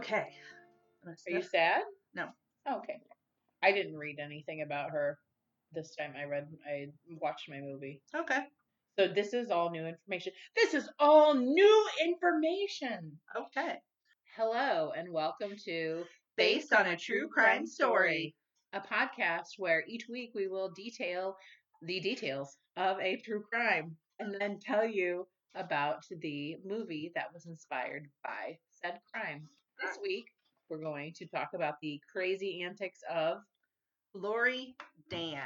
Okay. Are you sad? No. Oh, okay. I didn't read anything about her this time. I read, I watched my movie. Okay. So this is all new information. This is all new information. Okay. Hello and welcome to Based on a true crime story. a podcast where each week we will detail the details of a true crime and then tell you about the movie that was inspired by said crime. This week we're going to talk about the crazy antics of Lori Dann.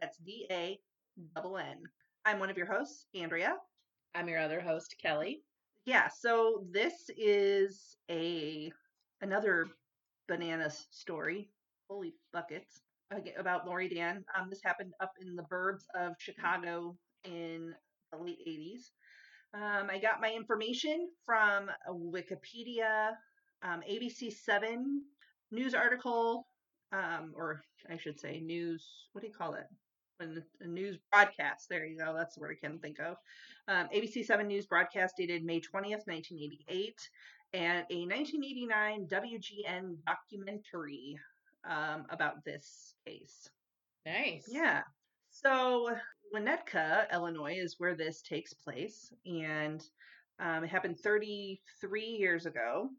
That's D A double N. I'm one of your hosts, Andrea. I'm your other host, Kelly. Yeah, so this is a another bananas story. Holy buckets. About Lori Dann. Um, this happened up in the burbs of Chicago in the late 80s. Um, I got my information from Wikipedia, um, ABC7 news article, um, or I should say news, what do you call it? When a news broadcast, there you go, that's the word I can think of. Um, ABC7 news broadcast dated May 20th, 1988, and a 1989 WGN documentary um, about this case. Nice. Yeah. So Winnetka, Illinois, is where this takes place, and um, it happened 33 years ago.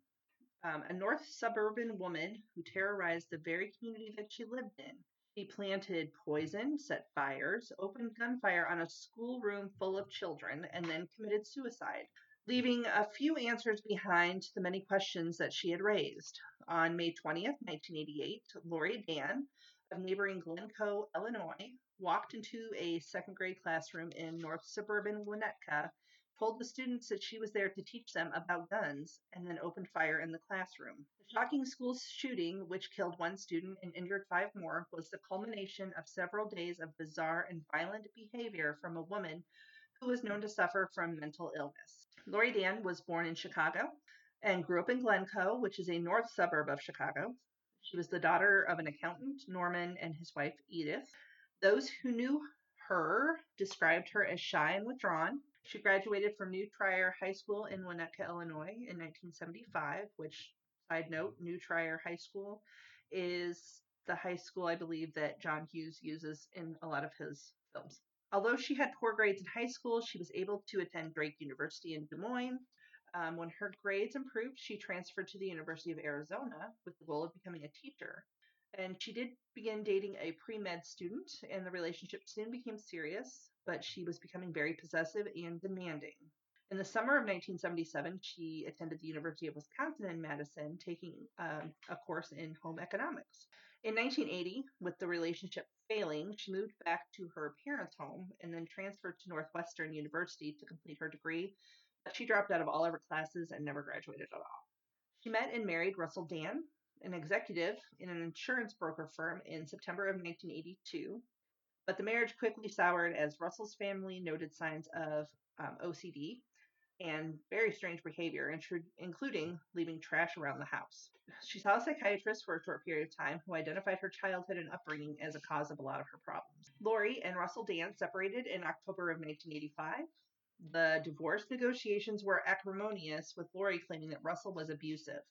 Um, a north suburban woman who terrorized the very community that she lived in. She planted poison, set fires, opened gunfire on a schoolroom full of children, and then committed suicide, leaving a few answers behind to the many questions that she had raised. On May 20th, 1988, Lori Dann of neighboring Glencoe, Illinois, walked into a second grade classroom in north suburban Winnetka, told the students that she was there to teach them about guns, and then opened fire in the classroom. The shocking school shooting, which killed one student and injured five more, was the culmination of several days of bizarre and violent behavior from a woman who was known to suffer from mental illness. Lori Dann was born in Chicago and grew up in Glencoe, which is a north suburb of Chicago. She was the daughter of an accountant, Norman, and his wife, Edith. Those who knew her described her as shy and withdrawn. She graduated from New Trier High School in Winnetka, Illinois in 1975, which, side note, New Trier High School is the high school I believe that John Hughes uses in a lot of his films. Although she had poor grades in high school, she was able to attend Drake University in Des Moines. Um, when her grades improved, she transferred to the University of Arizona with the goal of becoming a teacher. And she did begin dating a pre med student, and the relationship soon became serious, but she was becoming very possessive and demanding. In the summer of 1977, she attended the University of Wisconsin in Madison, taking um, a course in home economics. In 1980, with the relationship failing, she moved back to her parents' home and then transferred to Northwestern University to complete her degree, but she dropped out of all of her classes and never graduated at all. She met and married Russell Dann, an executive in an insurance broker firm, in September of 1982. But the marriage quickly soured as Russell's family noted signs of um, OCD and very strange behavior, including leaving trash around the house. She saw a psychiatrist for a short period of time who identified her childhood and upbringing as a cause of a lot of her problems. Lori and Russell Dann separated in October of 1985. The divorce negotiations were acrimonious, with Lori claiming that Russell was abusive.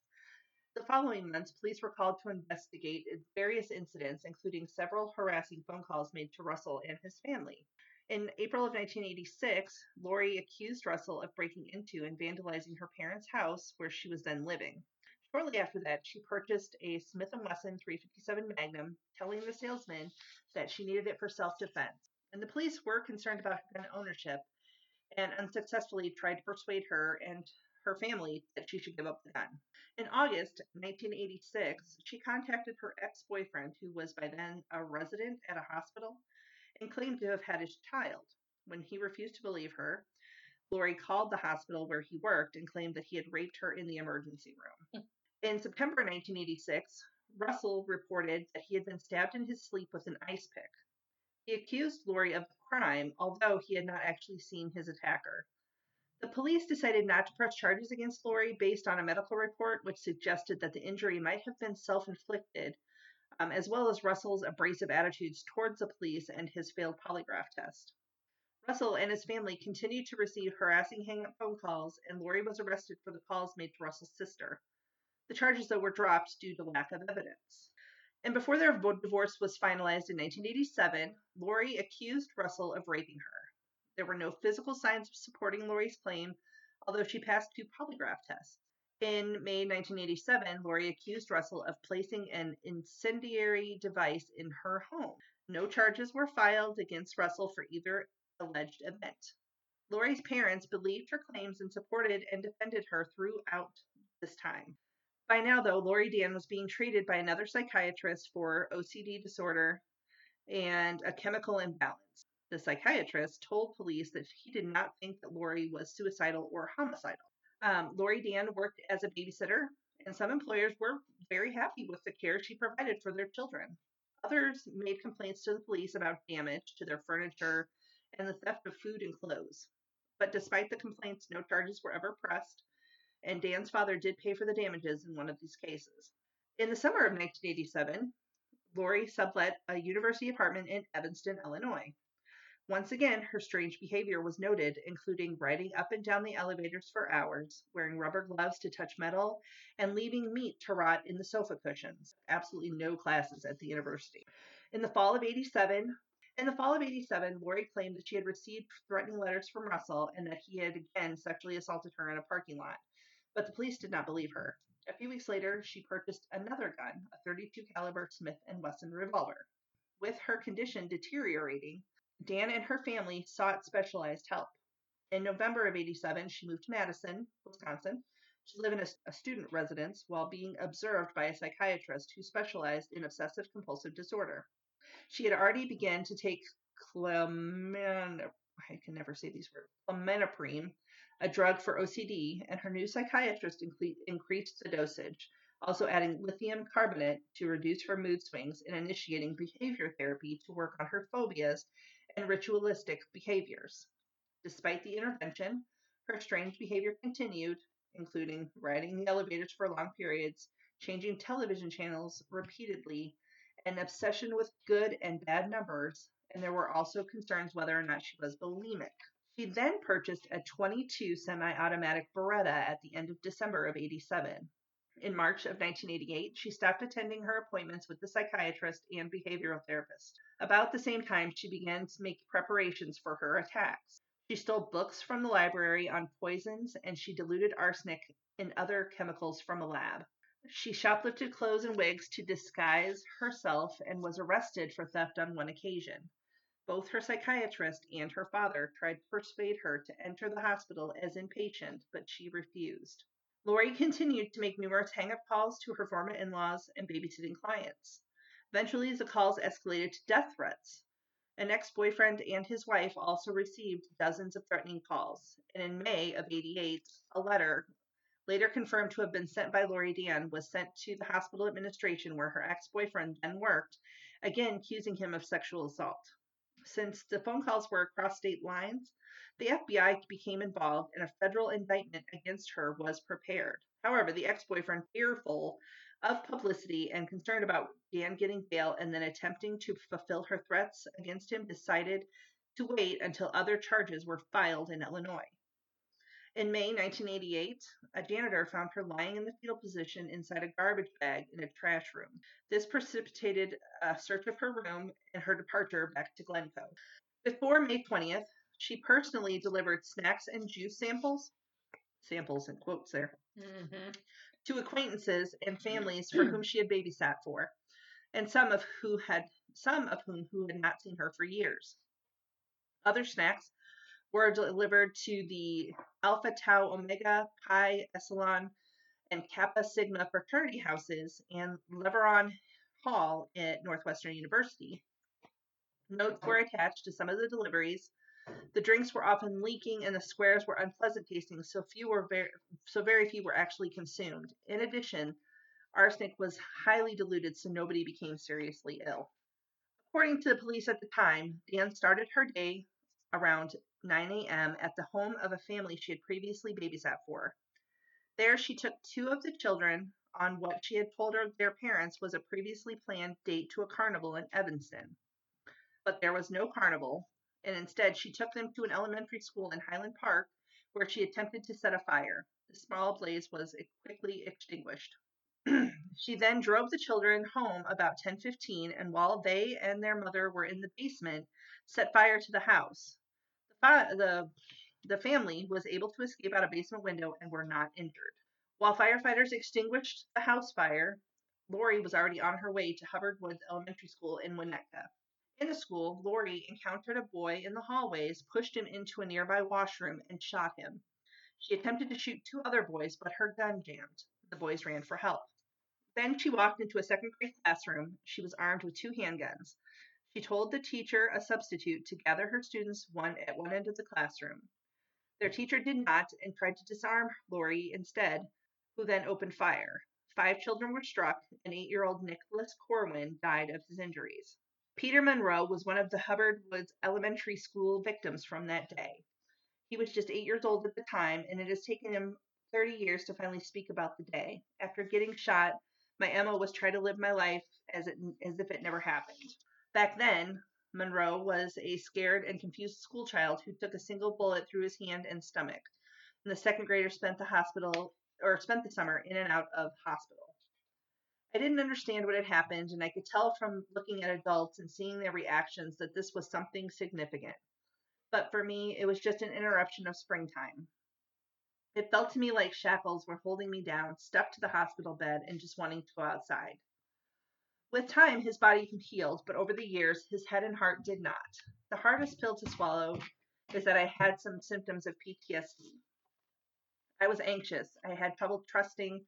The following months, police were called to investigate various incidents, including several harassing phone calls made to Russell and his family. In April of 1986, Lori accused Russell of breaking into and vandalizing her parents' house where she was then living. Shortly after that, she purchased a Smith & Wesson 357 Magnum, telling the salesman that she needed it for self-defense. And the police were concerned about her gun ownership and unsuccessfully tried to persuade her and her family that she should give up the gun. In August 1986, she contacted her ex boyfriend, who was by then a resident at a hospital, and claimed to have had his child. When he refused to believe her, Lori called the hospital where he worked and claimed that he had raped her in the emergency room. Hmm. in September 1986, Russell reported that he had been stabbed in his sleep with an ice pick. He accused Lori of the crime, although he had not actually seen his attacker. The police decided not to press charges against Lori based on a medical report which suggested that the injury might have been self inflicted, um, as well as Russell's abrasive attitudes towards the police and his failed polygraph test. Russell and his family continued to receive harassing hang up phone calls, and Lori was arrested for the calls made to Russell's sister. The charges, though, were dropped due to lack of evidence. And before their divorce was finalized in 1987, Lori accused Russell of raping her. There were no physical signs supporting Lori's claim, although she passed two polygraph tests. In May 1987, Lori accused Russell of placing an incendiary device in her home. No charges were filed against Russell for either alleged event. Lori's parents believed her claims and supported and defended her throughout this time. By now, though, Lori Dann was being treated by another psychiatrist for OCD disorder and a chemical imbalance. The psychiatrist told police that he did not think that Lori was suicidal or homicidal. Um, Lori Dann worked as a babysitter, and some employers were very happy with the care she provided for their children. Others made complaints to the police about damage to their furniture and the theft of food and clothes. But despite the complaints, no charges were ever pressed, and Dann's father did pay for the damages in one of these cases. In the summer of 1987, Lori sublet a university apartment in Evanston, Illinois. Once again, her strange behavior was noted, including riding up and down the elevators for hours, wearing rubber gloves to touch metal, and leaving meat to rot in the sofa cushions. Absolutely no classes at the university. In the fall of 87, in the fall of 87, Lori claimed that she had received threatening letters from Russell and that he had again sexually assaulted her in a parking lot but the police did not believe her. A few weeks later, she purchased another gun, a 32 caliber Smith & Wesson revolver. With her condition deteriorating, Dann and her family sought specialized help. In November of 87, she moved to Madison, Wisconsin, to live in a, a student residence while being observed by a psychiatrist who specialized in obsessive compulsive disorder. She had already begun to take clemen I can never say these words, clemenoprine, a drug for OCD, and her new psychiatrist increased the dosage, also adding lithium carbonate to reduce her mood swings and initiating behavior therapy to work on her phobias and ritualistic behaviors. Despite the intervention, her strange behavior continued, including riding the elevators for long periods, changing television channels repeatedly, an obsession with good and bad numbers, and there were also concerns whether or not she was bulimic. She then purchased a 22 semi automatic Beretta at the end of December of 87. In March of 1988, she stopped attending her appointments with the psychiatrist and behavioral therapist. About the same time, she began to make preparations for her attacks. She stole books from the library on poisons and she diluted arsenic and other chemicals from a lab. She shoplifted clothes and wigs to disguise herself and was arrested for theft on one occasion. Both her psychiatrist and her father tried to persuade her to enter the hospital as inpatient, but she refused. Lori continued to make numerous hang up calls to her former in laws and babysitting clients. Eventually, the calls escalated to death threats. An ex boyfriend and his wife also received dozens of threatening calls, and in May of 88, a letter, later confirmed to have been sent by Lori Dann, was sent to the hospital administration where her ex boyfriend then worked, again accusing him of sexual assault. Since the phone calls were across state lines, the FBI became involved and a federal indictment against her was prepared. However, the ex boyfriend, fearful of publicity and concerned about Dann getting bail and then attempting to fulfill her threats against him, decided to wait until other charges were filed in Illinois. In May 1988, a janitor found her lying in the fetal position inside a garbage bag in a trash room. This precipitated a search of her room and her departure back to Glencoe. Before May 20th, she personally delivered snacks and juice samples, samples in quotes there, mm-hmm. to acquaintances and families for whom she had babysat for, and some of who had some of whom who had not seen her for years. Other snacks were delivered to the Alpha Tau Omega Pi Epsilon and Kappa Sigma fraternity houses and Leverone Hall at Northwestern University. Notes were mm. attached to some of the deliveries. The drinks were often leaking and the squares were unpleasant tasting, so few were very so very few were actually consumed. In addition, arsenic was highly diluted so nobody became seriously ill. According to the police at the time, Dann started her day around 9 a.m. at the home of a family she had previously babysat for. There, she took two of the children on what she had told her their parents was a previously planned date to a carnival in Evanston. But there was no carnival, and instead she took them to an elementary school in Highland Park where she attempted to set a fire. The small blaze was quickly extinguished. she then drove the children home about 10:15 and while they and their mother were in the basement, set fire to the house. The, the family was able to escape out a basement window and were not injured. While firefighters extinguished the house fire, Lori was already on her way to Hubbard Woods Elementary School in Winnetka. In the school, Lori encountered a boy in the hallways, pushed him into a nearby washroom, and shot him. She attempted to shoot two other boys, but her gun jammed. The boys ran for help. Then she walked into a second grade classroom. She was armed with two handguns. She told the teacher, a substitute, to gather her students one at one end of the classroom. Their teacher did not and tried to disarm Lori instead, who then opened fire. Five children were struck, and eight year old Nicholas Corwin died of his injuries. Peter Monroe was one of the Hubbard Woods Elementary School victims from that day. He was just eight years old at the time, and it has taken him 30 years to finally speak about the day. After getting shot, my Emma was trying to live my life as, it, as if it never happened. Back then, Monroe was a scared and confused schoolchild who took a single bullet through his hand and stomach. And the second grader spent the hospital or spent the summer in and out of hospital. I didn't understand what had happened, and I could tell from looking at adults and seeing their reactions that this was something significant. But for me, it was just an interruption of springtime. It felt to me like shackles were holding me down, stuck to the hospital bed, and just wanting to go outside. With time, his body healed, but over the years, his head and heart did not. The hardest pill to swallow is that I had some symptoms of PTSD. I was anxious. I had trouble trusting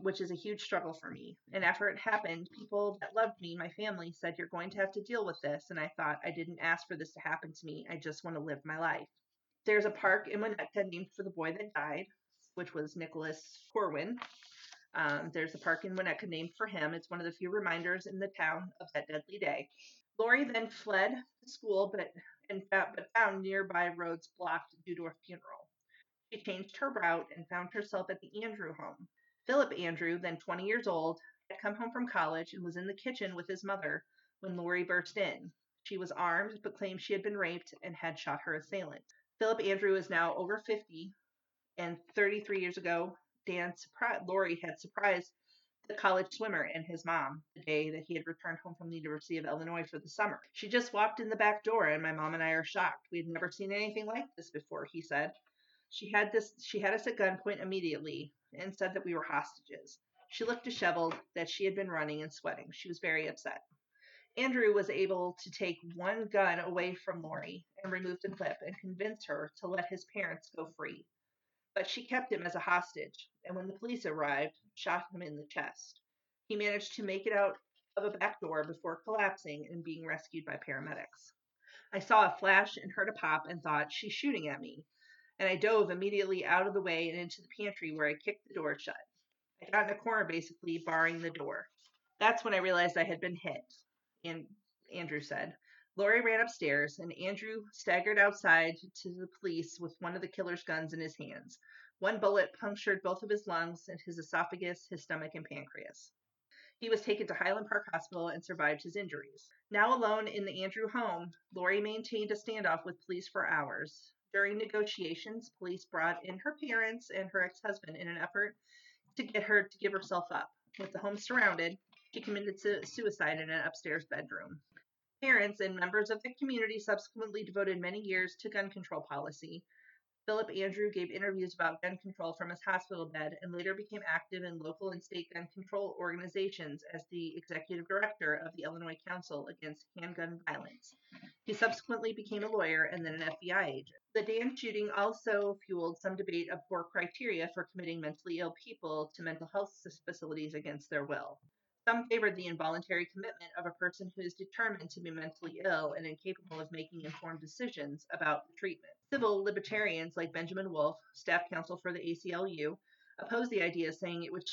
which is a huge struggle for me. And after it happened, people that loved me, my family, said, You're going to have to deal with this. And I thought, I didn't ask for this to happen to me. I just want to live my life. There's a park in Winnetka named for the boy that died, which was Nicholas Corwin. Um, there's a park in Winnetka named for him. It's one of the few reminders in the town of that deadly day. Lori then fled the school, but and found, but found nearby roads blocked due to a funeral. She changed her route and found herself at the Andrew home. Philip Andrew, then 20 years old, had come home from college and was in the kitchen with his mother when Lori burst in. She was armed but claimed she had been raped and had shot her assailant. Philip Andrew is now over 50, and 33 years ago, Dann surprised, Lori had surprised the college swimmer and his mom the day that he had returned home from the University of Illinois for the summer. She just walked in the back door, and my mom and I are shocked. We had never seen anything like this before, he said. She had this she had us at gunpoint immediately and said that we were hostages. She looked disheveled, that she had been running and sweating. She was very upset. Andrew was able to take one gun away from Lori and remove the clip and convince her to let his parents go free. But she kept him as a hostage, and when the police arrived, shot him in the chest. He managed to make it out of a back door before collapsing and being rescued by paramedics. I saw a flash and heard a pop and thought, she's shooting at me and I dove immediately out of the way and into the pantry where I kicked the door shut. I got in a corner basically, barring the door. That's when I realized I had been hit, and Andrew said. Lori ran upstairs, and Andrew staggered outside to the police with one of the killer's guns in his hands. One bullet punctured both of his lungs and his esophagus, his stomach, and pancreas. He was taken to Highland Park Hospital and survived his injuries. Now alone in the Andrew home, Lori maintained a standoff with police for hours. During negotiations, police brought in her parents and her ex husband in an effort to get her to give herself up. With the home surrounded, she committed suicide in an upstairs bedroom. Parents and members of the community subsequently devoted many years to gun control policy, Philip Andrew gave interviews about gun control from his hospital bed and later became active in local and state gun control organizations as the executive director of the Illinois Council Against Handgun Violence. He subsequently became a lawyer and then an FBI agent. The Dann shooting also fueled some debate of poor criteria for committing mentally ill people to mental health facilities against their will. Some favored the involuntary commitment of a person who is determined to be mentally ill and incapable of making informed decisions about the treatment. Civil libertarians like Benjamin Wolf, staff counsel for the ACLU, opposed the idea, saying it would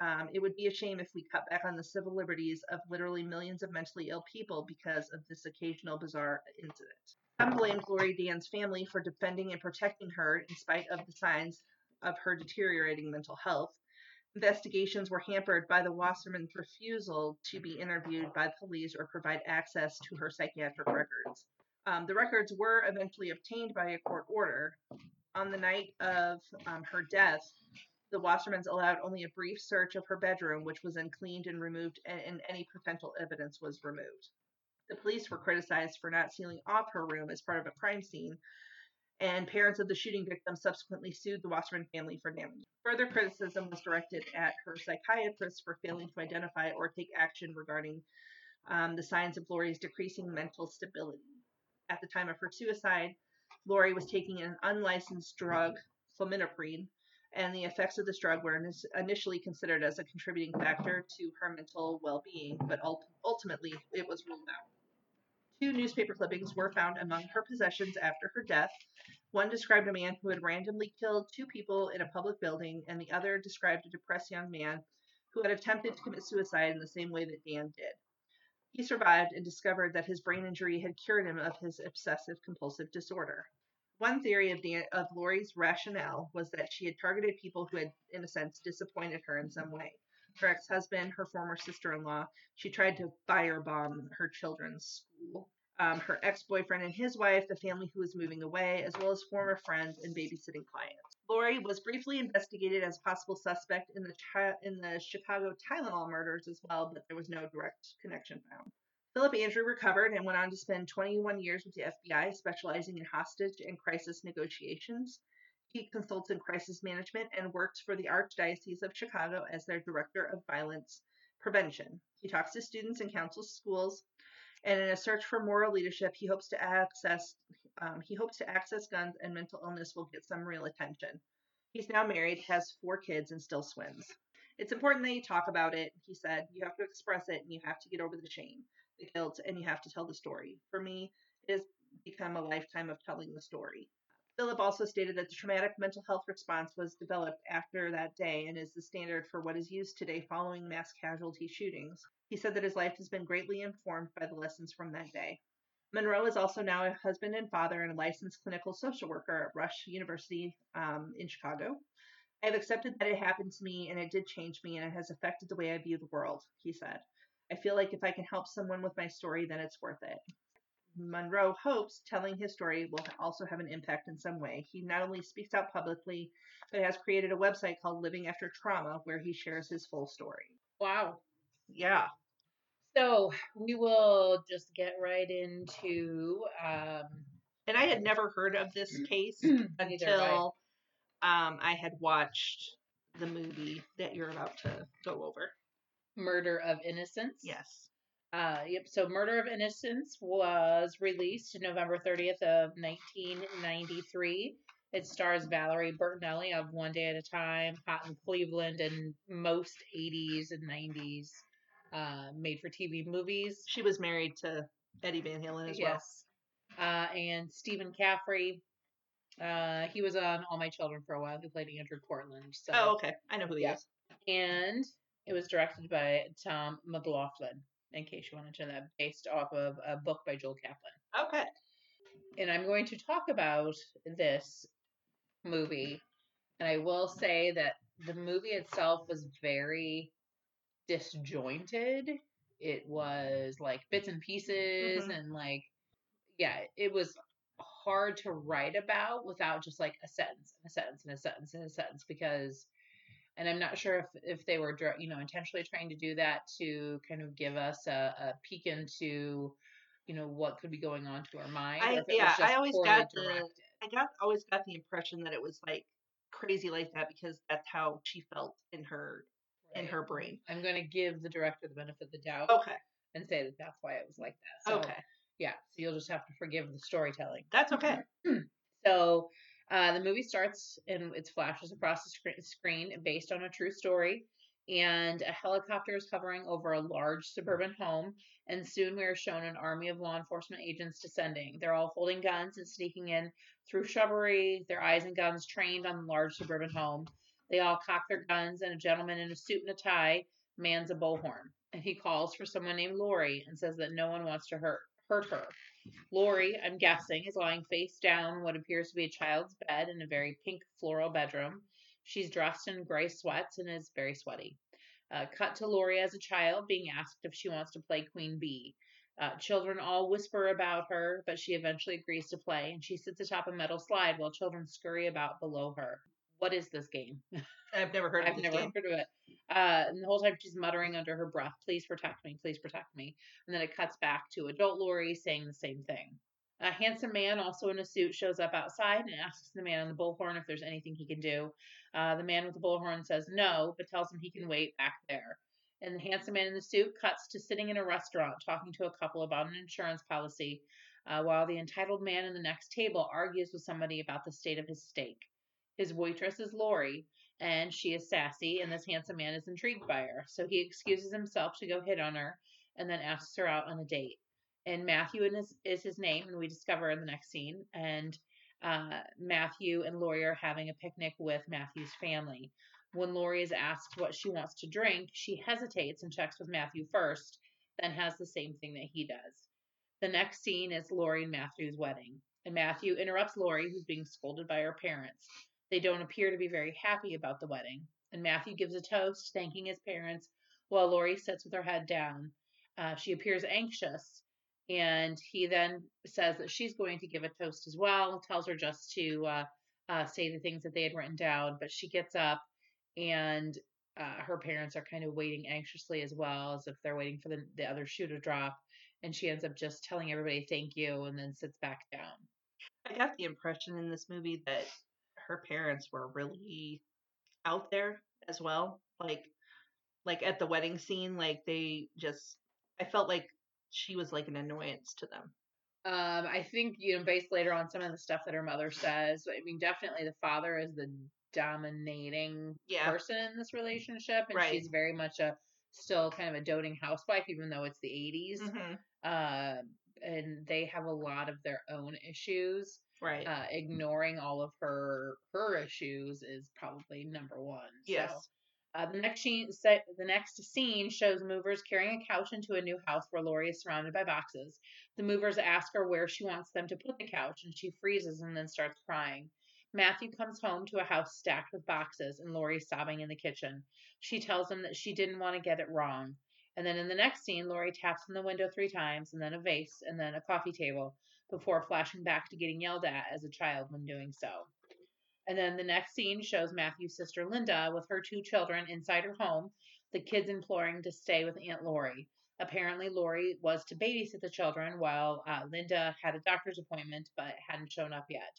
um, it would be a shame if we cut back on the civil liberties of literally millions of mentally ill people because of this occasional bizarre incident. Some blamed Lori Dann's family for defending and protecting her in spite of the signs of her deteriorating mental health, Investigations were hampered by the Wasserman's refusal to be interviewed by police or provide access to her psychiatric records. Um, the records were eventually obtained by a court order. On the night of um, her death, The Wassermans allowed only a brief search of her bedroom, which was then cleaned and removed, and, and any potential evidence was removed. The police were criticized for not sealing off her room as part of a crime scene, and parents of the shooting victim subsequently sued the Wasserman family for damage. Further criticism was directed at her psychiatrist for failing to identify or take action regarding um, the signs of Lori's decreasing mental stability. At the time of her suicide, Lori was taking an unlicensed drug, fluminoprine, and the effects of this drug were initially considered as a contributing factor to her mental well being, but ultimately it was ruled out. Two newspaper clippings were found among her possessions after her death. One described a man who had randomly killed two people in a public building, and the other described a depressed young man who had attempted to commit suicide in the same way that Dann did. He survived and discovered that his brain injury had cured him of his obsessive compulsive disorder. One theory of, Dann- of Lori's rationale was that she had targeted people who had, in a sense, disappointed her in some way. Her ex husband, her former sister in law, she tried to firebomb her children's school. Um, her ex boyfriend and his wife, the family who was moving away, as well as former friends and babysitting clients. Lori was briefly investigated as a possible suspect in the chi- in the Chicago Tylenol murders as well, but there was no direct connection found. Philip Andrew recovered and went on to spend 21 years with the FBI, specializing in hostage and crisis negotiations. He consults in crisis management and works for the Archdiocese of Chicago as their director of violence prevention. He talks to students and counsels schools, and in a search for moral leadership, he hopes to access um, he hopes to access guns and mental illness will get some real attention. He's now married, has four kids, and still swims. It's important that you talk about it, he said. You have to express it and you have to get over the shame the guilt, and you have to tell the story. For me, it has become a lifetime of telling the story. Philip also stated that the traumatic mental health response was developed after that day and is the standard for what is used today following mass casualty shootings. He said that his life has been greatly informed by the lessons from that day. Monroe is also now a husband and father and a licensed clinical social worker at Rush University um, in Chicago. I have accepted that it happened to me and it did change me and it has affected the way I view the world, he said. I feel like if I can help someone with my story, then it's worth it. Monroe hopes telling his story will also have an impact in some way. He not only speaks out publicly, but has created a website called Living After Trauma where he shares his full story. Wow. Yeah. So we will just get right into. Um, and I had never heard of this case until um, I had watched the movie that you're about to go over. Murder of Innocence. Yes. Uh, yep. So, Murder of Innocence was released November 30th of 1993. It stars Valerie Bertinelli of One Day at a Time, Hot in Cleveland, and most 80s and 90s uh, made-for-TV movies. She was married to Eddie Van Halen as yes. well. Uh, and Stephen Caffrey. Uh, he was on All My Children for a while. He played Andrew Cortlandt. So. Oh, okay. I know who he yeah. is. And it was directed by Tom McLoughlin, in case you wanted to know that, based off of a book by Joel Kaplan. Okay. And I'm going to talk about this movie. And I will say that the movie itself was very disjointed. It was like bits and pieces mm-hmm. and like yeah, it was hard to write about without just like a sentence and a sentence and a sentence and a sentence because and I'm not sure if if they were you know intentionally trying to do that to kind of give us a, a peek into you know what could be going on to our mind. I, yeah, I always got directed. the I got always got the impression that it was like crazy like that because that's how she felt in her right. in her brain. I'm going to give the director the benefit of the doubt. Okay. And say that that's why it was like that. So, okay. Yeah. So you'll just have to forgive the storytelling. That's okay. so uh, the movie starts and it flashes across the screen based on a true story. And a helicopter is hovering over a large suburban home. And soon we are shown an army of law enforcement agents descending. They're all holding guns and sneaking in through shrubbery, their eyes and guns trained on the large suburban home. They all cock their guns, and a gentleman in a suit and a tie mans a bullhorn. And he calls for someone named Lori and says that no one wants to hurt hurt her. Lori, I'm guessing, is lying face down in what appears to be a child's bed in a very pink floral bedroom. She's dressed in gray sweats and is very sweaty. Uh, cut to Lori as a child being asked if she wants to play Queen Bee. Uh, children all whisper about her, but she eventually agrees to play, and she sits atop a metal slide while children scurry about below her. What is this game? I've never heard of I've never game. heard of it. Uh, and the whole time she's muttering under her breath, please protect me, please protect me. And then it cuts back to adult Lori saying the same thing. A handsome man, also in a suit, shows up outside and asks the man on the bullhorn if there's anything he can do. Uh, the man with the bullhorn says no, but tells him he can wait back there. And the handsome man in the suit cuts to sitting in a restaurant talking to a couple about an insurance policy, uh, while the entitled man in the next table argues with somebody about the state of his steak. His waitress is Lori, and she is sassy, and this handsome man is intrigued by her. So he excuses himself to go hit on her and then asks her out on a date. And Matthew is, is his name, and we discover in the next scene. And uh, Matthew and Lori are having a picnic with Matthew's family. When Lori is asked what she wants to drink, she hesitates and checks with Matthew first, then has the same thing that he does. The next scene is Lori and Matthew's wedding, and Matthew interrupts Lori, who's being scolded by her parents. They don't appear to be very happy about the wedding, and Matthew gives a toast, thanking his parents, while Lori sits with her head down. Uh, she appears anxious, and he then says that she's going to give a toast as well, tells her just to uh, uh, say the things that they had written down, but she gets up, and uh, her parents are kind of waiting anxiously as well, as if they're waiting for the, the other shoe to drop. And she ends up just telling everybody thank you and then sits back down. I got the impression in this movie that her parents were really out there as well. Like like at the wedding scene, like they just I felt like she was like an annoyance to them. Um, I think you know, based later on some of the stuff that her mother says. I mean, definitely the father is the dominating Yeah. person in this relationship, and Right. she's very much a still kind of a doting housewife, even though it's the 80s. Mm-hmm. Uh, and they have a lot of their own issues. Right. Uh, ignoring all of her her issues is probably number one. yes. So, uh, the next scene, se- the next scene shows movers carrying a couch into a new house where Lori is surrounded by boxes. The movers ask her where she wants them to put the couch, and she freezes and then starts crying. Matthew comes home to a house stacked with boxes, and Lori's sobbing in the kitchen. She tells him that she didn't want to get it wrong. And then in the next scene, Lori taps on the window three times, and then a vase, and then a coffee table, before flashing back to getting yelled at as a child when doing so. And then the next scene shows Matthew's sister Linda with her two children inside her home, the kids imploring to stay with Aunt Lori. Apparently, Lori was to babysit the children while uh, Linda had a doctor's appointment but hadn't shown up yet.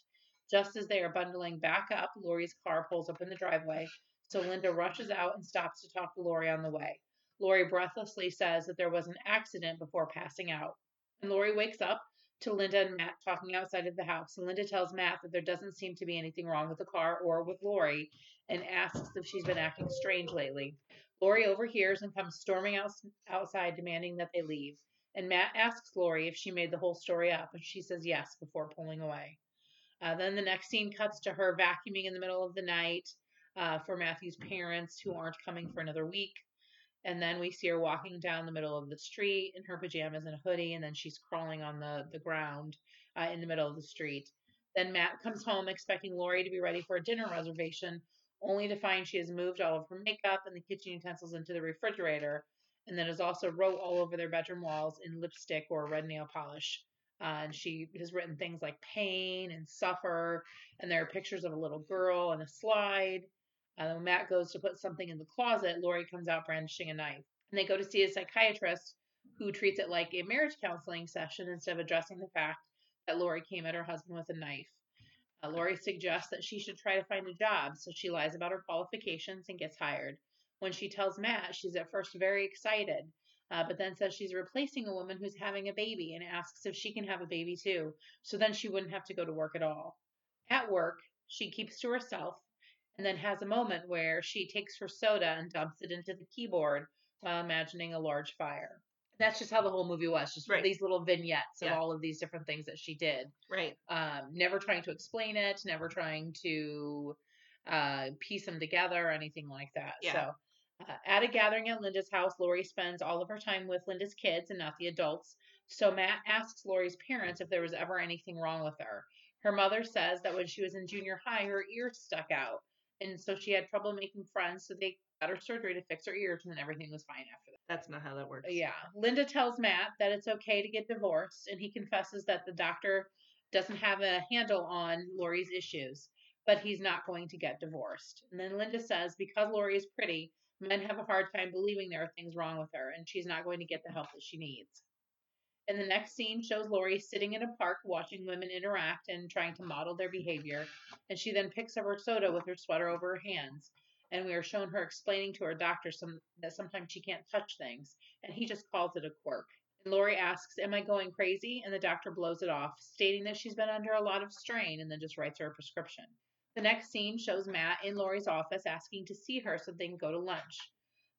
Just as they are bundling back up, Lori's car pulls up in the driveway, so Linda rushes out and stops to talk to Lori on the way. Lori breathlessly says that there was an accident before passing out. And Lori wakes up to Linda and Matt talking outside of the house. And Linda tells Matt that there doesn't seem to be anything wrong with the car or with Lori and asks if she's been acting strange lately. Lori overhears and comes storming out, outside demanding that they leave. And Matt asks Lori if she made the whole story up, and she says yes before pulling away. Uh, then the next scene cuts to her vacuuming in the middle of the night uh, for Matthew's parents who aren't coming for another week. And then we see her walking down the middle of the street in her pajamas and a hoodie, and then she's crawling on the, the ground uh, in the middle of the street. Then Matt comes home expecting Lori to be ready for a dinner reservation, only to find she has moved all of her makeup and the kitchen utensils into the refrigerator, and then has also wrote all over their bedroom walls in lipstick or red nail polish. Uh, and she has written things like pain and suffer, and there are pictures of a little girl and a slide. When Matt goes to put something in the closet, Lori comes out brandishing a knife. And they go to see a psychiatrist who treats it like a marriage counseling session instead of addressing the fact that Lori came at her husband with a knife. Uh, Lori suggests that she should try to find a job, so she lies about her qualifications and gets hired. When she tells Matt, she's at first very excited, uh, but then says she's replacing a woman who's having a baby and asks if she can have a baby too, so then she wouldn't have to go to work at all. At work, she keeps to herself and then has a moment where she takes her soda and dumps it into the keyboard while imagining a large fire. That's just how the whole movie was, just Right. these little vignettes of Yeah. all of these different things that she did. Right. Um, never trying to explain it, never trying to uh, piece them together or anything like that. Yeah. So, uh, at a gathering at Linda's house, Lori spends all of her time with Linda's kids and not the adults. So Matt asks Lori's parents if there was ever anything wrong with her. Her mother says that when she was in junior high, her ears stuck out, and so she had trouble making friends. So they got her surgery to fix her ears, and then everything was fine after that. That's not how that works. Yeah. Linda tells Matt that it's okay to get divorced, and he confesses that the doctor doesn't have a handle on Lori's issues. but he's not going to get divorced. And then Linda says because Lori is pretty, men have a hard time believing there are things wrong with her and she's not going to get the help that she needs. And the next scene shows Lori sitting in a park watching women interact and trying to model their behavior. And she then picks up her soda with her sweater over her hands. And we are shown her explaining to her doctor some, that sometimes she can't touch things, and he just calls it a quirk. And Lori asks, Am I going crazy? And the doctor blows it off, stating that she's been under a lot of strain and then just writes her a prescription. The next scene shows Matt in Lori's office asking to see her so they can go to lunch.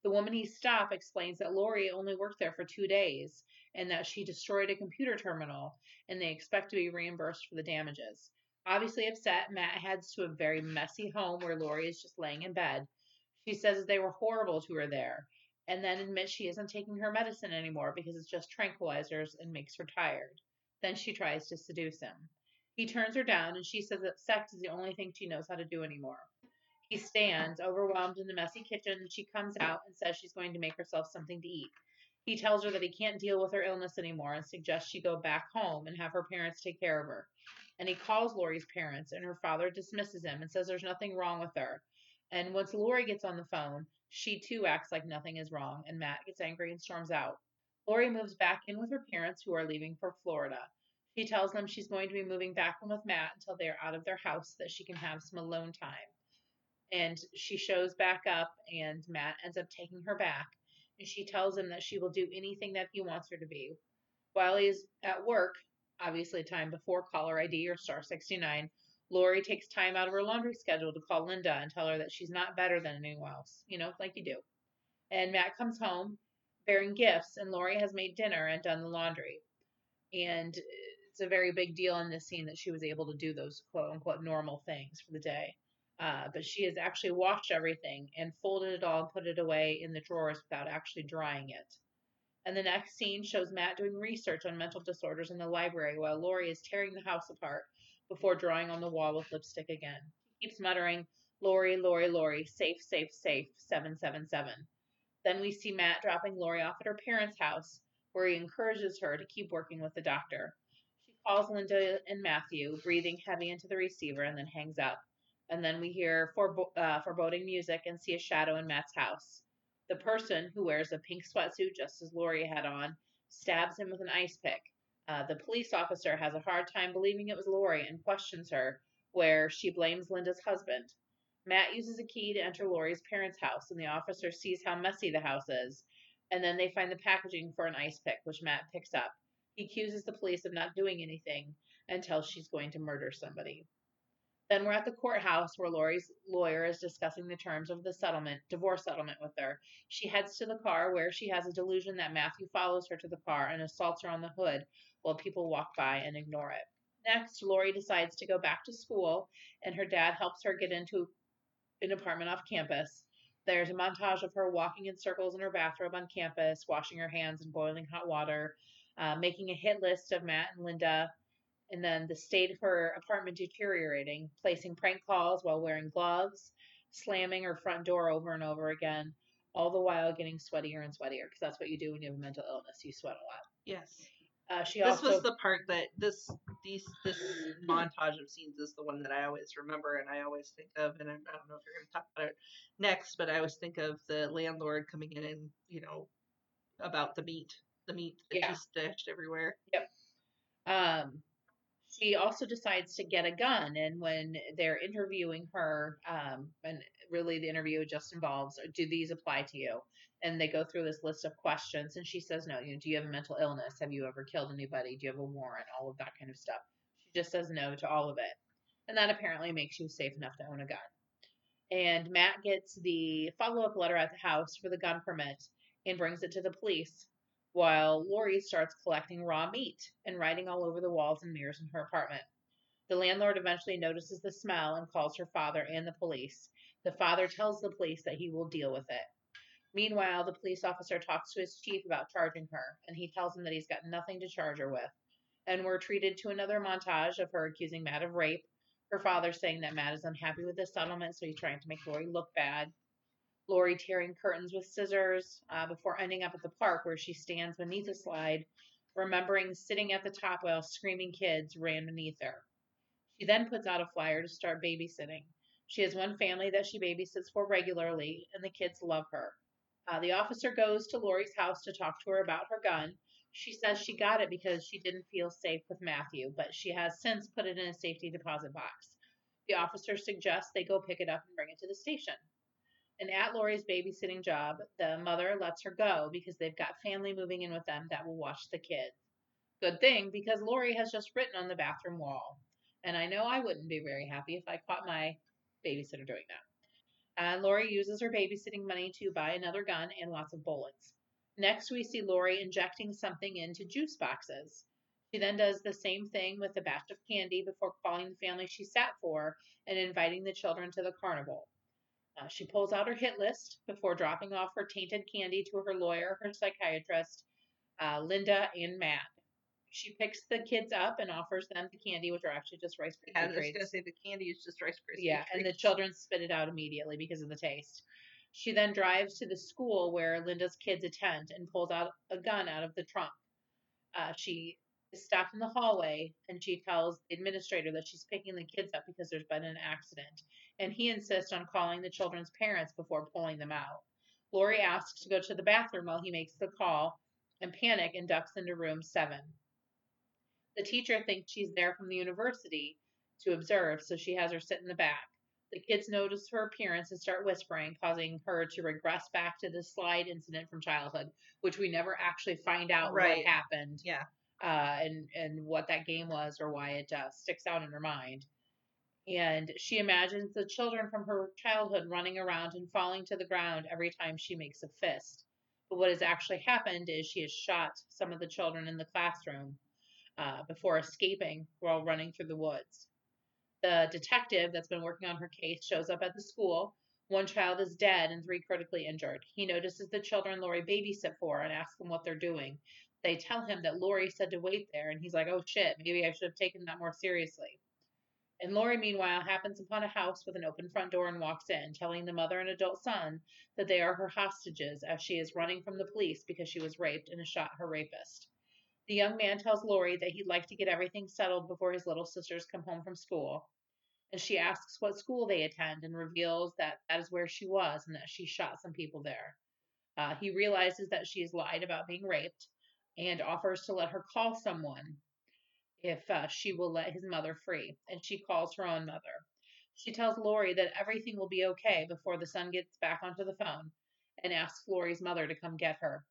The woman he stopped explains that Lori only worked there for two days and that she destroyed a computer terminal and they expect to be reimbursed for the damages. Obviously upset, Matt heads to a very messy home where Lori is just laying in bed. She says they were horrible to her there and then admits she isn't taking her medicine anymore because it's just tranquilizers and makes her tired. Then she tries to seduce him. He turns her down and she says that sex is the only thing she knows how to do anymore. He stands, overwhelmed in the messy kitchen, and she comes out and says she's going to make herself something to eat. He tells her that he can't deal with her illness anymore and suggests she go back home and have her parents take care of her. And he calls Lori's parents, and her father dismisses him and says there's nothing wrong with her. And once Lori gets on the phone, she too acts like nothing is wrong, and Matt gets angry and storms out. Lori moves back in with her parents, who are leaving for Florida. She tells them she's going to be moving back in with Matt until they are out of their house so that she can have some alone time. And she shows back up, and Matt ends up taking her back and she tells him that she will do anything that he wants her to be. While he's at work, obviously time before caller ID or star 69, Lori takes time out of her laundry schedule to call Linda and tell her that she's not better than anyone else, you know, like you do. And Matt comes home bearing gifts, and Lori has made dinner and done the laundry. And it's a very big deal in this scene that she was able to do those quote unquote normal things for the day. Uh, but she has actually washed everything and folded it all and put it away in the drawers without actually drying it. And the next scene shows Matt doing research on mental disorders in the library while Lori is tearing the house apart before drawing on the wall with lipstick again. He keeps muttering, Lori, Lori, Lori, safe, safe, safe, 777. Then we see Matt dropping Lori off at her parents' house, where he encourages her to keep working with the doctor. She calls Linda and Matthew, breathing heavy into the receiver, and then hangs up and then we hear forebo- uh, foreboding music and see a shadow in Matt's house. The person, who wears a pink sweatsuit just as Lori had on, stabs him with an ice pick. Uh, the police officer has a hard time believing it was Lori and questions her, where she blames Linda's husband. Matt uses a key to enter Lori's parents' house, and the officer sees how messy the house is. And then they find the packaging for an ice pick, which Matt picks up. He accuses the police of not doing anything until she's going to murder somebody. Then we're at the courthouse where Lori's lawyer is discussing the terms of the settlement, divorce settlement with her. She heads to the car where she has a delusion that Matthew follows her to the car and assaults her on the hood while people walk by and ignore it. Next, Lori decides to go back to school and her dad helps her get into an apartment off campus. There's a montage of her walking in circles in her bathrobe on campus, washing her hands in boiling hot water, uh, making a hit list of Matt and Linda, and then the state of her apartment deteriorating, placing prank calls while wearing gloves, slamming her front door over and over again, all the while getting sweatier and sweatier because that's what you do when you have a mental illness. You sweat a lot. Yes. Uh, she this also was the part that this these this montage of scenes is the one that I always remember and I always think of and I, don't know if you're going to talk about it next but I always think of the landlord coming in and you know about the meat the meat that Yeah. she stashed everywhere Yep. um, she also decides to get a gun and when they're interviewing her um, and really the interview just involves do these apply to you? And they go through this list of questions and she says no you know do you have a mental illness? Have you ever killed anybody? Do you have a warrant? All of that kind of stuff. She just says no to all of it. And that apparently makes you safe enough to own a gun. And matt gets the follow-up letter at the house for the gun permit and brings it to the police while Lori starts collecting raw meat and writing all over the walls and mirrors in her apartment. The landlord eventually notices the smell and calls her father and the police. The father tells the police that he will deal with it. Meanwhile, the police officer talks to his chief about charging her, and he tells him that he's got nothing to charge her with. And we're treated to another montage of her accusing Matt of rape, her father saying that Matt is unhappy with the settlement, so he's trying to make Lori look bad. Lori tearing curtains with scissors uh, before ending up at the park where she stands beneath a slide, remembering sitting at the top while screaming kids ran beneath her. She then puts out a flyer to start babysitting. She has one family that she babysits for regularly, and the kids love her. Uh, the officer goes to Lori's house to talk to her about her gun. She says she got it because she didn't feel safe with Matthew, but she has since put it in a safety deposit box. The officer suggests they go pick it up and bring it to the station. And at Lori's babysitting job, the mother lets her go because they've got family moving in with them that will watch the kids. Good thing because Lori has just written on the bathroom wall. And I know I wouldn't be very happy if I caught my babysitter doing that. And Lori uses her babysitting money to buy another gun and lots of bullets. Next, we see Lori injecting something into juice boxes. She then does the same thing with a batch of candy before calling the family she sat for and inviting the children to the carnival. Uh, she pulls out her hit list before dropping off her tainted candy to her lawyer, her psychiatrist, uh, Linda, and Matt. She picks the kids up and offers them the candy, which are actually just Rice Krispie Yeah, I was treats. gonna say the candy is just Rice Krispies. Yeah, and the children spit it out immediately because of the taste. She then drives to the school where Linda's kids attend and pulls out a gun out of the trunk. Uh, she is stopped in the hallway and she tells the administrator that she's picking the kids up because there's been an accident. And he insists on calling the children's parents before pulling them out. Lori asks to go to the bathroom while he makes the call and panic and ducks into room seven. The teacher thinks she's there from the university to observe, so she has her sit in the back. The kids notice her appearance and start whispering, causing her to regress back to the slide incident from childhood, which we never actually find out Right. what happened Yeah. uh, and and what that game was or why it uh, sticks out in her mind. And she imagines the children from her childhood running around and falling to the ground every time she makes a fist. But what has actually happened is she has shot some of the children in the classroom uh, before escaping while running through the woods. The detective that's been working on her case shows up at the school. One child is dead and three critically injured. He notices the children Lori babysit for and asks them what they're doing. They tell him that Lori said to wait there, and he's like, oh shit, maybe I should have taken that more seriously. And Lori, meanwhile, happens upon a house with an open front door and walks in, telling the mother and adult son that they are her hostages as she is running from the police because she was raped and has shot her rapist. The young man tells Lori that he'd like to get everything settled before his little sisters come home from school. And she asks what school they attend and reveals that that is where she was and that she shot some people there. Uh, he realizes that she has lied about being raped and offers to let her call someone if uh, she will let his mother free. And she calls her own mother. She tells Lori that everything will be okay before the son gets back onto the phone and asks Lori's mother to come get her.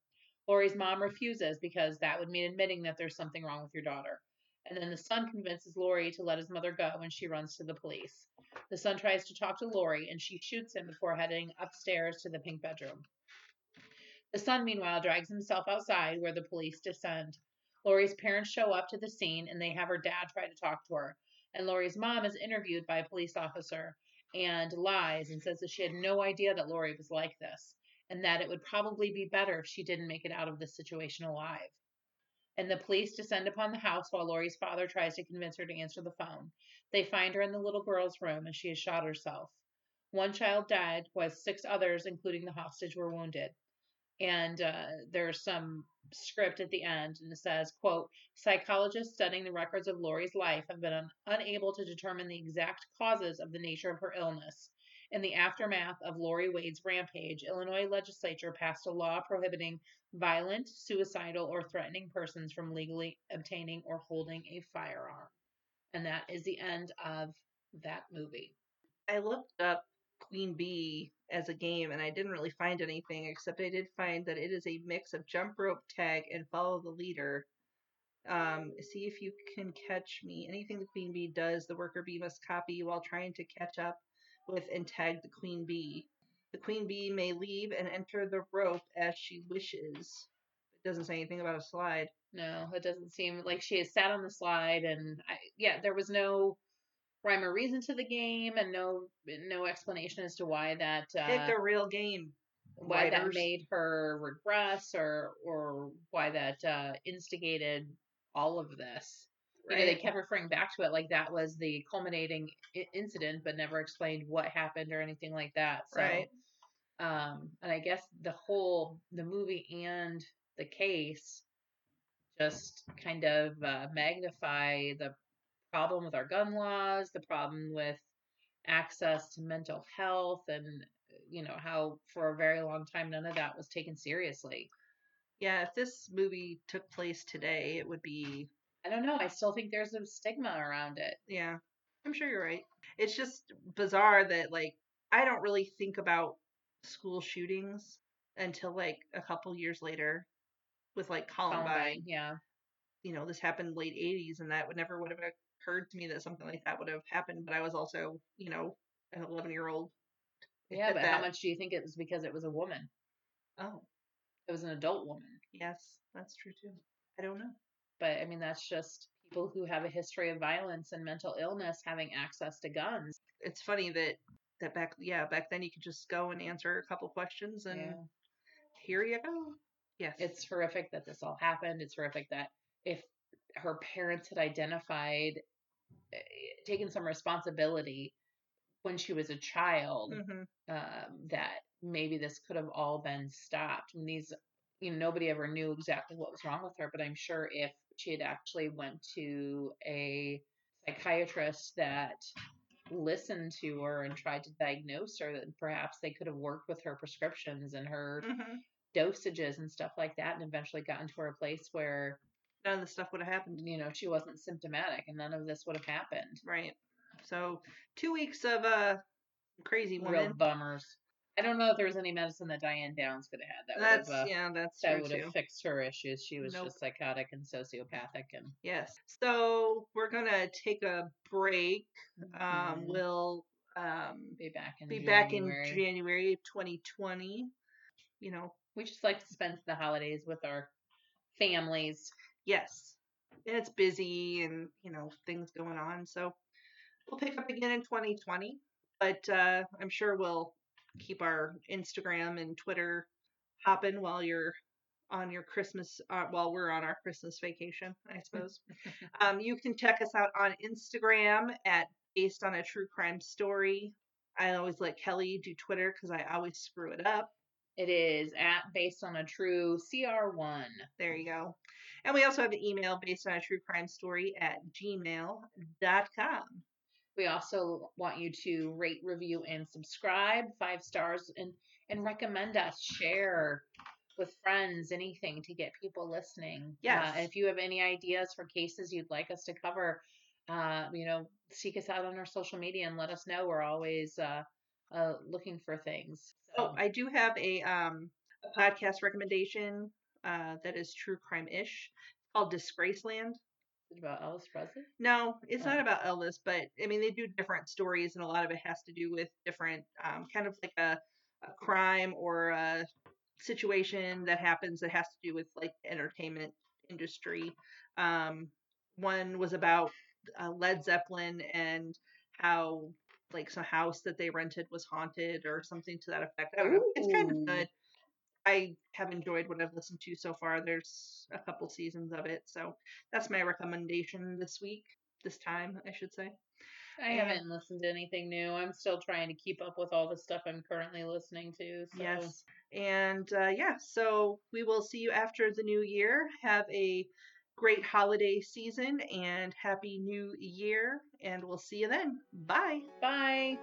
Lori's mom refuses because that would mean admitting that there's something wrong with your daughter. And then the son convinces Lori to let his mother go and she runs to the police. The son tries to talk to Lori and she shoots him before heading upstairs to the pink bedroom. The son, meanwhile, drags himself outside where the police descend. Lori's parents show up to the scene and they have her dad try to talk to her. And Lori's mom is interviewed by a police officer and lies and says that she had no idea that Lori was like this and that it would probably be better if she didn't make it out of this situation alive. And the police descend upon the house while Lori's father tries to convince her to answer the phone. They find her in the little girl's room and she has shot herself. One child died, while six others, including the hostage, were wounded. And uh, there's some script at the end, and it says, "quote Psychologists studying the records of Lori's life have been un- unable to determine the exact causes of the nature of her illness. In the aftermath of Lori Wade's rampage, Illinois legislature passed a law prohibiting violent, suicidal, or threatening persons from legally obtaining or holding a firearm. And that is the end of that movie. I looked up Queen Bee as a game and I didn't really find anything except I did find that it is a mix of jump rope, tag, and follow the leader. Um, see if you can catch me. Anything the queen bee does, the worker bee must copy while trying to catch up with and tag the queen bee. The queen bee may leave and enter the rope as she wishes. It doesn't say anything about a slide. No, it doesn't seem like she has sat on the slide, and I, yeah, there was no rhyme or reason to the game, and no no explanation as to why that uh, a real game. why that made her regress, or or why that uh, instigated all of this. You know, they kept referring back to it like that was the culminating I- incident, but never explained what happened or anything like that. So, Right. um, and I guess the whole the movie and the case just kind of uh, magnify the problem with our gun laws, the problem with access to mental health, and you know how for a very long time none of that was taken seriously. Yeah, if this movie took place today, it would be I don't know. I still think there's a stigma around it. yeah. I'm sure you're right. It's just bizarre that like I don't really think about school shootings until like a couple years later with like Columbine. Columbine, yeah. You know, this happened late 80s and that would never would have occurred to me that something like that would have happened, but I was also, you know, an 11-year-old. Yeah, at but how much do you think it was because it was a woman? Oh, It was an adult woman. yes, that's true too. I don't know. But I mean, that's just people who have a history of violence and mental illness having access to guns. It's funny that that back yeah, back then you could just go and answer a couple questions and Yeah. here you go. Yes. It's horrific that this all happened. It's horrific that if her parents had identified, taken some responsibility when she was a child, Mhm. um, that maybe this could have all been stopped. And these, you know, nobody ever knew exactly what was wrong with her, but I'm sure if she had actually went to a psychiatrist that listened to her and tried to diagnose her, then perhaps they could have worked with her prescriptions and her Mhm. dosages and stuff like that, and eventually gotten to her a place where None of this stuff would have happened. you know she wasn't symptomatic, and none of this would have happened. Right. So two weeks of uh crazy woman. Real bummers. I don't know if there was any medicine that Diane Downs could have had that That's would have uh, yeah, that's that would have fixed her issues. She was Nope. just psychotic and sociopathic, and Yes. So we're gonna take a break. Um, Mhm. we'll um be back in be back in January of 2020. You know, We just like to spend the holidays with our families. Yes, and it's busy and you know things going on. So we'll pick up again in 2020, but uh, I'm sure we'll keep our Instagram and Twitter hopping while you're on your Christmas, uh, while we're on our Christmas vacation, I suppose. um, you can check us out on Instagram at based on a true crime story. I always let Kelly do Twitter because I always screw it up. It is at based on a true CR1. There you go. And we also have an email based on a true crime story at gmail.com. We also want you to rate, review, and subscribe five stars and and recommend us. Share with friends, anything to get people listening. Yes. Uh, if you have any ideas for cases you'd like us to cover, uh, you know, seek us out on our social media and let us know. We're always uh, uh, looking for things. Oh, So, I do have a um a podcast recommendation uh that is true crime ish called Disgraceland. is it about Elvis Presley. No, it's Oh. not about Elvis, but I mean they do different stories and a lot of it has to do with different um kind of like a a crime or a situation that happens that has to do with like entertainment industry. Um one was about uh, Led Zeppelin and how like some house that they rented was haunted or something to that effect. I don't know. It's kind of good. I have enjoyed what I've listened to so far. There's a couple seasons of it, so that's my recommendation this week. This time, I should say. I haven't listened to anything new. I'm still trying to keep up with all the stuff I'm currently listening to. So. Yes. And uh, yeah, so we will see you after the new year. Have a great holiday season and happy new year. And we'll see you then. Bye. Bye.